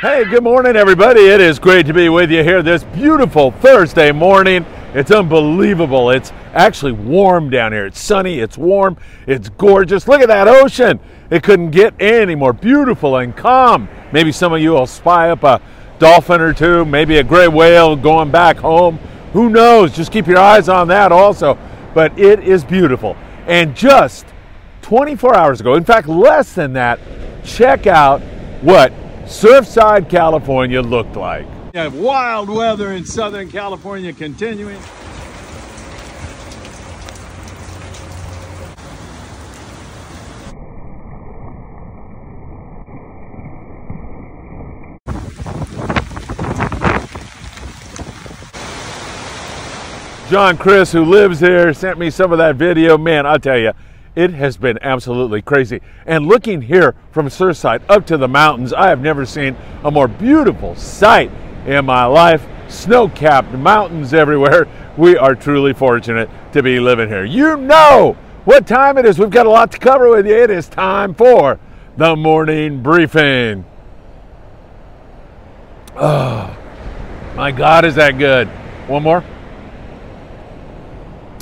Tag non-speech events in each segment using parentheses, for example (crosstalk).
Hey, good morning, everybody. It is great to be with you here this beautiful Thursday morning. It's unbelievable. It's actually warm down here. It's sunny, it's warm, it's gorgeous. Look at that ocean. It couldn't get any more beautiful and calm. Maybe some of you will spy up a dolphin or two, maybe a gray whale going back home. Who knows? Just keep your eyes on that also. But it is beautiful. And just 24 hours ago, in fact, less than that, check out what Surfside, California looked like. Yeah, wild weather in Southern California continuing. John Chris, who lives here, sent me some of that video. Man, I'll tell you, it has been absolutely crazy. And looking here from Surfside up to the mountains, I have never seen a more beautiful sight in my life. Snow capped mountains everywhere. We are truly fortunate to be living here. You know what time it is. We've got a lot to cover with you. It is time for the morning briefing. Oh, my God, is that good? One more.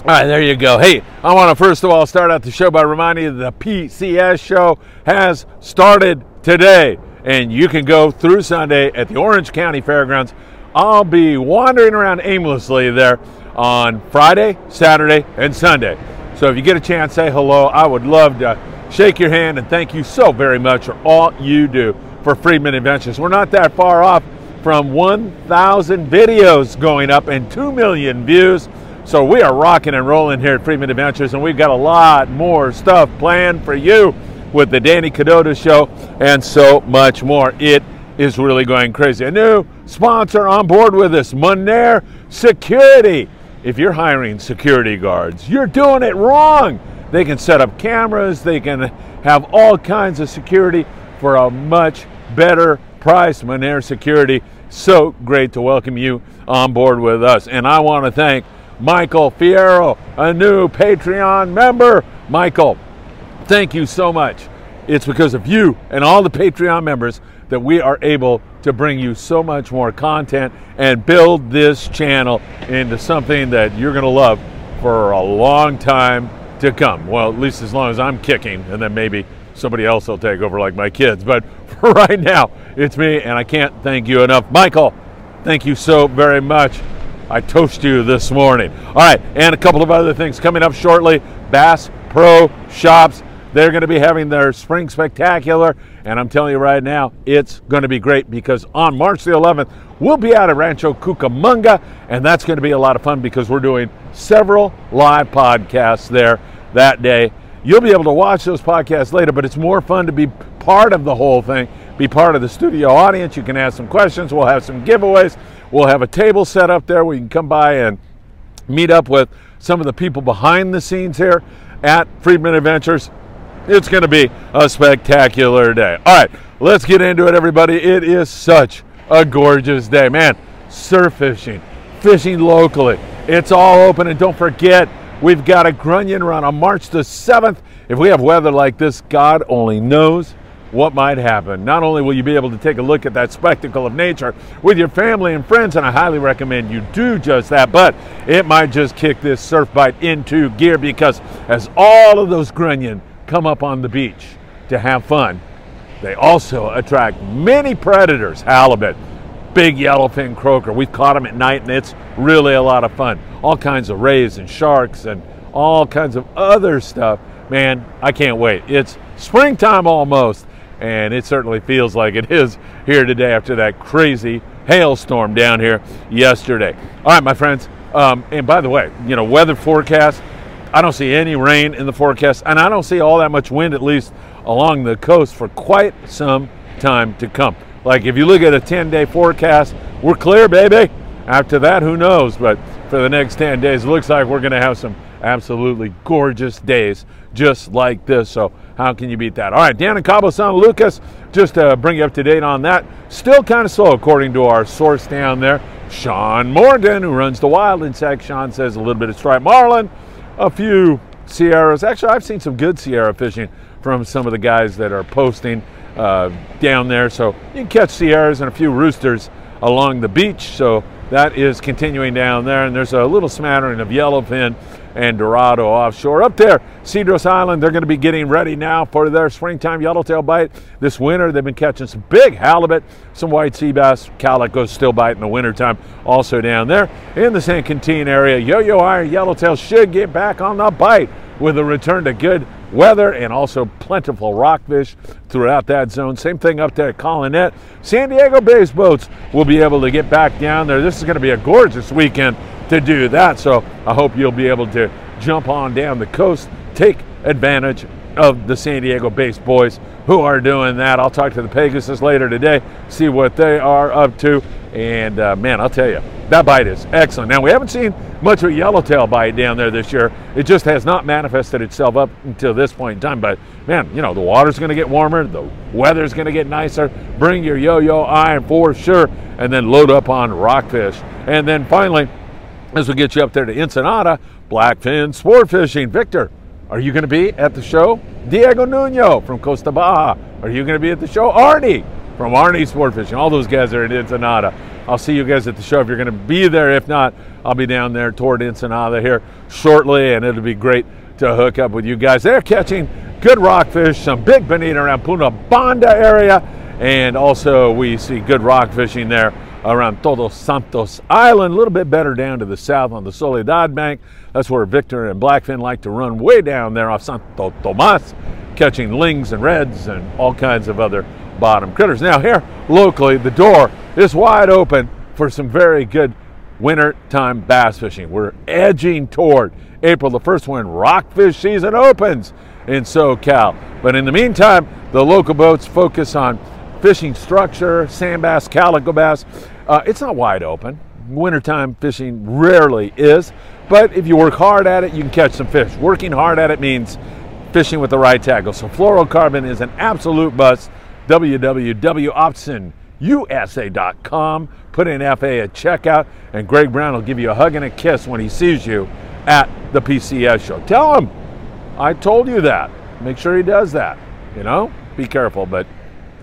All right, there you go. Hey, I want to first of all start out the show by reminding you the PCS show has started today, and you can go through Sunday at the Orange County Fairgrounds. I'll be wandering around aimlessly there on Friday, Saturday, and Sunday. So if you get a chance, say hello. I would love to shake your hand and thank you so very much for all you do for Freedman Adventures. We're not that far off from 1,000 videos going up and 2 million views. So we are rocking and rolling here at Freedman Adventures, and we've got a lot more stuff planned for you with the Danny Cadota Show and so much more. It is really going crazy. A new sponsor on board with us, Monair Security. If you're hiring security guards, you're doing it wrong. They can set up cameras, they can have all kinds of security for a much better price. Monair Security, so great to welcome you on board with us. And I want to thank Michael Fierro, a new Patreon member. Michael, thank you so much. It's because of you and all the Patreon members that we are able to bring you so much more content and build this channel into something that you're going to love for a long time to come. Well, at least as long as I'm kicking, and then maybe somebody else will take over, like my kids. But (laughs) for right now, it's me, and I can't thank you enough. Michael, thank you so very much. I toast you this morning. All right, and a couple of other things coming up shortly. Bass Pro Shops. They're going to be having their spring spectacular, and I'm telling you right now, it's going to be great because on March the 11th, we'll be out at Rancho Cucamonga, and that's going to be a lot of fun because we're doing several live podcasts there that day. You'll be able to watch those podcasts later, but it's more fun to be part of the whole thing, be part of the studio audience. You can ask some questions, we'll have some giveaways. We'll have a table set up there where you can come by and meet up with some of the people behind the scenes here at Freedman Adventures. It's going to be a spectacular day. All right, let's get into it, everybody. It is such a gorgeous day. Man, surf fishing, fishing locally. It's all open, and don't forget, we've got a Grunion run on March the 7th. If we have weather like this, God only knows what might happen. Not only will you be able to take a look at that spectacle of nature with your family and friends, and I highly recommend you do just that, but it might just kick this surf bite into gear because as all of those grunion come up on the beach to have fun, they also attract many predators, halibut, big yellowfin croaker. We've caught them at night and it's really a lot of fun. All kinds of rays and sharks and all kinds of other stuff. Man, I can't wait. It's springtime almost and it certainly feels like it is here today after that crazy hailstorm down here yesterday. All right, my friends. Um, and by the way, you know, weather forecast. I don't see any rain in the forecast, and I don't see all that much wind, at least along the coast, for quite some time to come. Like if you look at a 10-day forecast, we're clear, baby. After that, who knows? But for the next 10 days, it looks like we're going to have some absolutely gorgeous days just like this. So how can you beat that? All right, Dan and Cabo San Lucas, just to bring you up to date on that. Still kind of slow, according to our source down there, Sean Morgan, who runs the Wild Insect. Sean says a little bit of striped marlin, a few Sierras. Actually, I've seen some good Sierra fishing from some of the guys that are posting uh, down there. So you can catch Sierras and a few roosters along the beach. So that is continuing down there. And there's a little smattering of yellowfin and Dorado offshore. Up there, Cedros Island, they're going to be getting ready now for their springtime yellowtail bite. This winter, they've been catching some big halibut, some white sea bass. Calico's still bite in the wintertime, also down there. In the San Quintin area, yo-yo iron yellowtail should get back on the bite with a return to good weather and also plentiful rockfish throughout that zone. Same thing up there at. San Diego based boats will be able to get back down there. This is going to be a gorgeous weekend to do that. So I hope you'll be able to jump on down the coast, take advantage of the San Diego based boys who are doing that. I'll talk to the Pegasus later today, see what they are up to. And uh, man, I'll tell you, that bite is excellent. Now, we haven't seen much of a yellowtail bite down there this year. It just has not manifested itself up until this point in time. But man, you know, the water's going to get warmer, the weather's going to get nicer. Bring your yo yo iron for sure, and then load up on rockfish. And then finally, as will get you up there to Ensenada, blackfin sport fishing. Victor, are you going to be at the show? Diego Nuno from Costa Baja. Are you going to be at the show? Arnie from Arnie Sport Fishing. All those guys are in Ensenada. I'll see you guys at the show if you're going to be there. If not, I'll be down there toward Ensenada here shortly, and it'll be great to hook up with you guys. They're catching good rockfish, some big bonita around Punta Banda area, and also we see good rock fishing there around Todos Santos Island, a little bit better down to the south on the Soledad Bank. That's where Victor and Blackfin like to run way down there off Santo Tomas, catching lings and reds and all kinds of other bottom critters. Now, here locally, the door is wide open for some very good wintertime bass fishing. We're edging toward April the 1st when rockfish season opens in SoCal. But in the meantime, the local boats focus on fishing structure, sand bass, calico bass, uh, it's not wide open. Wintertime fishing rarely is, but if you work hard at it, you can catch some fish. Working hard at it means fishing with the right tackle. So fluorocarbon is an absolute bust. www.optionusa.com. Put in FA at checkout, and Greg Brown will give you a hug and a kiss when he sees you at the PCS show. Tell him I told you that. Make sure he does that. You know, be careful, but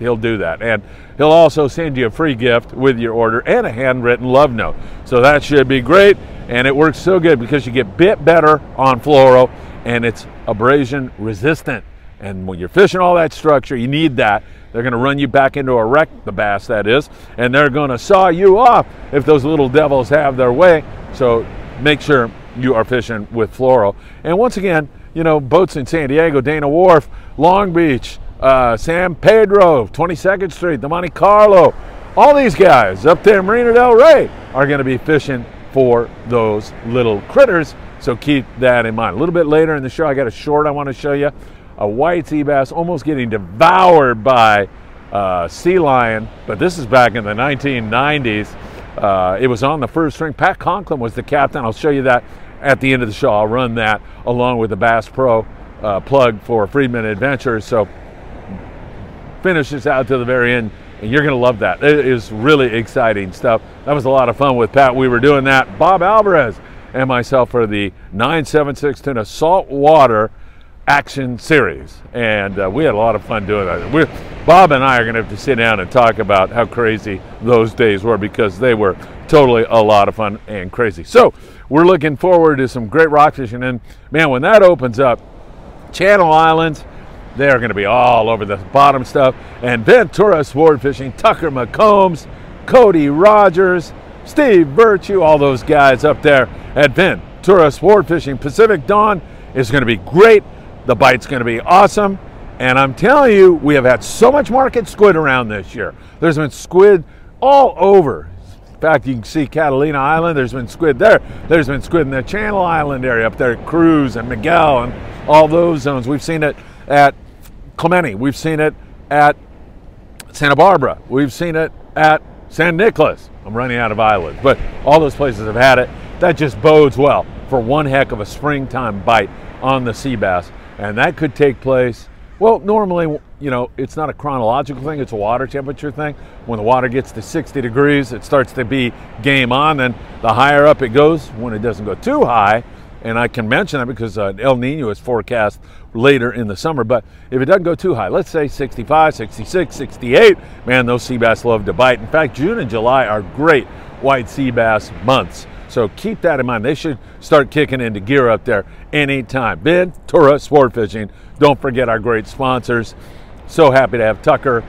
he'll do that. And he'll also send you a free gift with your order and a handwritten love note. So that should be great. And it works so good because you get bit better on fluoro and it's abrasion resistant. And when you're fishing all that structure, you need that. They're going to run you back into a wreck, the bass that is, and they're going to saw you off if those little devils have their way. So make sure you are fishing with fluoro. And once again, you know, boats in San Diego, Dana Wharf, Long Beach, uh, San Pedro, 22nd Street, the Monte Carlo. All these guys up there in Marina Del Rey are going to be fishing for those little critters. So keep that in mind. A little bit later in the show, I got a short I want to show you. A white sea bass almost getting devoured by uh, sea lion, but this is back in the 1990s. Uh, it was on the first string. Pat Conklin was the captain. I'll show you that at the end of the show. I'll run that along with the Bass Pro uh, plug for Freedman Adventures. So finish this out to the very end, and you're going to love that. It is really exciting stuff. That was a lot of fun with Pat. We were doing that. Bob Alvarez and myself for the 976 Tuna Saltwater Action Series, and uh, we had a lot of fun doing that. We're, Bob and I are going to have to sit down and talk about how crazy those days were because they were totally a lot of fun and crazy. So we're looking forward to some great rock fishing, and man, when that opens up, Channel Islands they're going to be all over the bottom stuff. And Ventura Sport Fishing, Tucker McCombs, Cody Rogers, Steve Virtue, all those guys up there at Ventura Sport Fishing. Pacific Dawn is going to be great. The bite's going to be awesome. And I'm telling you, we have had so much market squid around this year. There's been squid all over. In fact, you can see Catalina Island. There's been squid there. There's been squid in the Channel Island area up there, Cruz and Miguel and all those zones. We've seen it at Clemente. We've seen it at Santa Barbara. We've seen it at San Nicolas. I'm running out of islands, but all those places have had it. That just bodes well for one heck of a springtime bite on the sea bass. And that could take place, well, normally, you know, it's not a chronological thing, it's a water temperature thing. When the water gets to 60 degrees, it starts to be game on. Then the higher up it goes, when it doesn't go too high, And I can mention that because uh, El Nino is forecast later in the summer. But if it doesn't go too high, let's say 65, 66, 68, man, those sea bass love to bite. In fact, June and July are great white sea bass months. So keep that in mind. They should start kicking into gear up there anytime. Ventura Sport Fishing. Don't forget our great sponsors. So happy to have Tucker,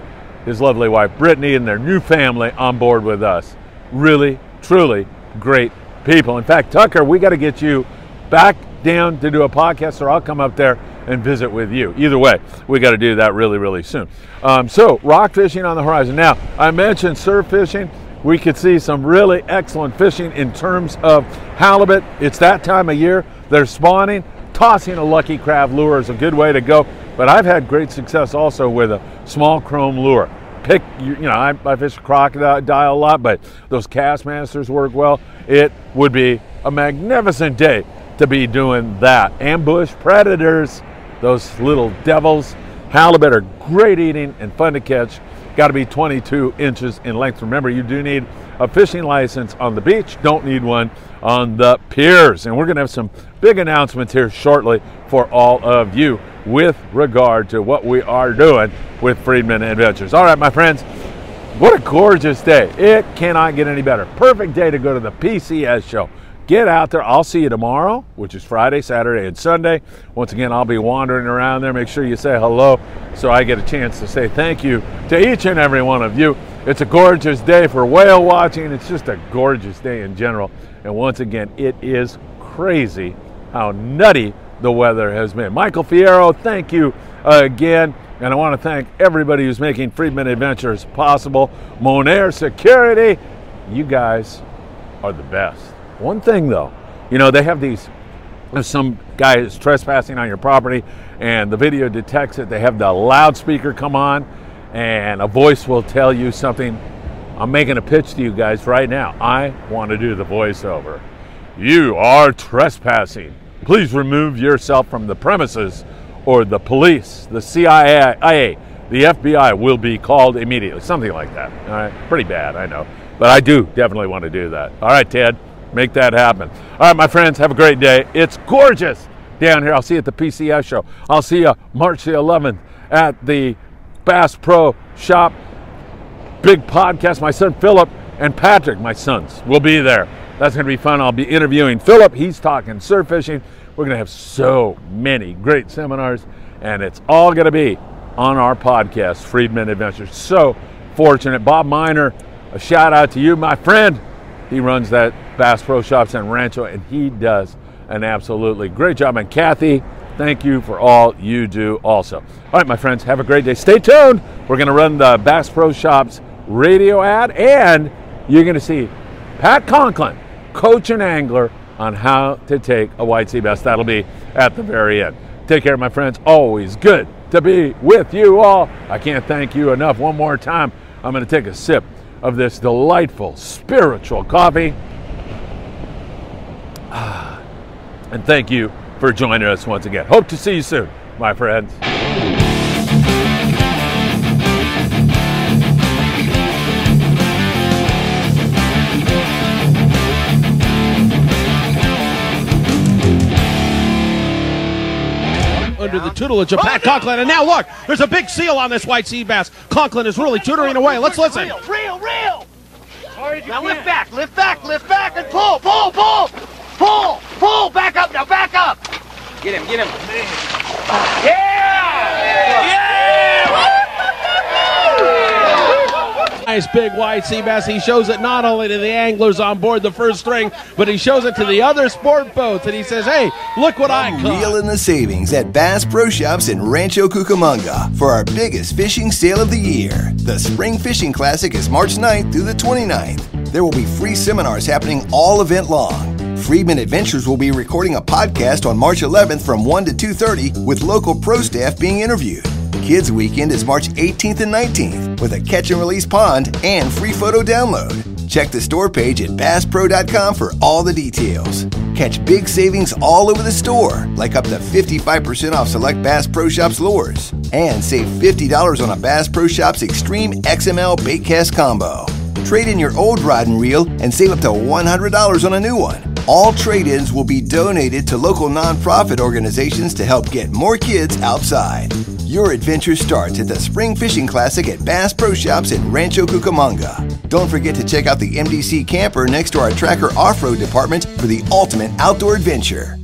his lovely wife Brittany, and their new family on board with us. Really, truly great people. In fact, Tucker, we got to get you back down to do a podcast, or I'll come up there and visit with you. Either way, we got to do that really, really soon. Um, so, rock fishing on the horizon. Now, I mentioned surf fishing. We could see some really excellent fishing in terms of halibut. It's that time of year. They're spawning. Tossing a Lucky Craft lure is a good way to go. But I've had great success also with a small chrome lure. Pick, you know, I, I fish Krocodile a lot, but those Kastmasters work well. It would be a magnificent day to be doing that. Ambush predators, those little devils. Halibut are great eating and fun to catch. Got to be 22 inches in length. Remember, you do need a fishing license on the beach, don't need one on the piers. And we're going to have some big announcements here shortly for all of you with regard to what we are doing with Freedman Adventures. All right, my friends, what a gorgeous day. It cannot get any better. Perfect day to go to the PCS show get out there. I'll see you tomorrow, which is Friday, Saturday, and Sunday. Once again, I'll be wandering around there. Make sure you say hello so I get a chance to say thank you to each and every one of you. It's a gorgeous day for whale watching. It's just a gorgeous day in general. And once again, it is crazy how nutty the weather has been. Michael Fierro, thank you again. And I want to thank everybody who's making Freedman Adventures possible. Monair Security, you guys are the best. One thing though, you know, they have these, if some guy is trespassing on your property and the video detects it, they have the loudspeaker come on and a voice will tell you something. I'm making a pitch to you guys right now. I want to do the voiceover. You are trespassing. Please remove yourself from the premises or the police, the CIA, the FBI will be called immediately. Something like that. All right. Pretty bad, I know. But I do definitely want to do that. All right, Ted make that happen. All right, my friends, have a great day. It's gorgeous down here. I'll see you at the PCS show. I'll see you March the 11th at the Bass Pro Shop. Big podcast. My son Philip and Patrick, my sons, will be there. That's going to be fun. I'll be interviewing Philip. He's talking surf fishing. We're going to have so many great seminars, and it's all going to be on our podcast, Freedman Adventures. So fortunate. Bob Miner, a shout out to you, my friend. He runs that Bass Pro Shops in Rancho, and he does an absolutely great job. And Kathy, thank you for all you do also. All right, my friends, have a great day. Stay tuned. We're going to run the Bass Pro Shops radio ad, and you're going to see Pat Conklin, coach and angler, on how to take a white sea bass. That'll be at the very end. Take care, my friends. Always good to be with you all. I can't thank you enough. One more time, I'm going to take a sip of this delightful spiritual coffee. (sighs) And thank you for joining us once again. Hope to see you soon, my friends. under the tutelage of Pat Conklin. And now look, there's a big seal on this white sea bass. Conklin is really tutoring away. Let's listen. Real, real, real. Now lift back, lift back, lift back, and pull, pull, pull, pull, pull. Back up now, back up. Get him, get him. Yeah! Yeah! Nice big white sea bass. He shows it not only to the anglers on board the first string, but he shows it to the other sport boats. And he says, hey, look what i'm caught. Reel in the savings at Bass Pro Shops in Rancho Cucamonga for our biggest fishing sale of the year. The Spring Fishing Classic is March 9th through the 29th. There will be free seminars happening all event long. Freedman Adventures will be recording a podcast on March 11th from 1 to 2:30 with local pro staff being interviewed. Kids Weekend is March 18th and 19th with a catch and release pond and free photo download. Check the store page at basspro.com for all the details. Catch big savings all over the store, like up to 55% off select Bass Pro Shops lures, and save $50 on a Bass Pro Shops Extreme XML Baitcast combo. Trade in your old rod and reel and save up to $100 on a new one. All trade ins will be donated to local nonprofit organizations to help get more kids outside. Your adventure starts at the Spring Fishing Classic at Bass Pro Shops in Rancho Cucamonga. Don't forget to check out the MDC camper next to our Tracker Off Road department for the ultimate outdoor adventure.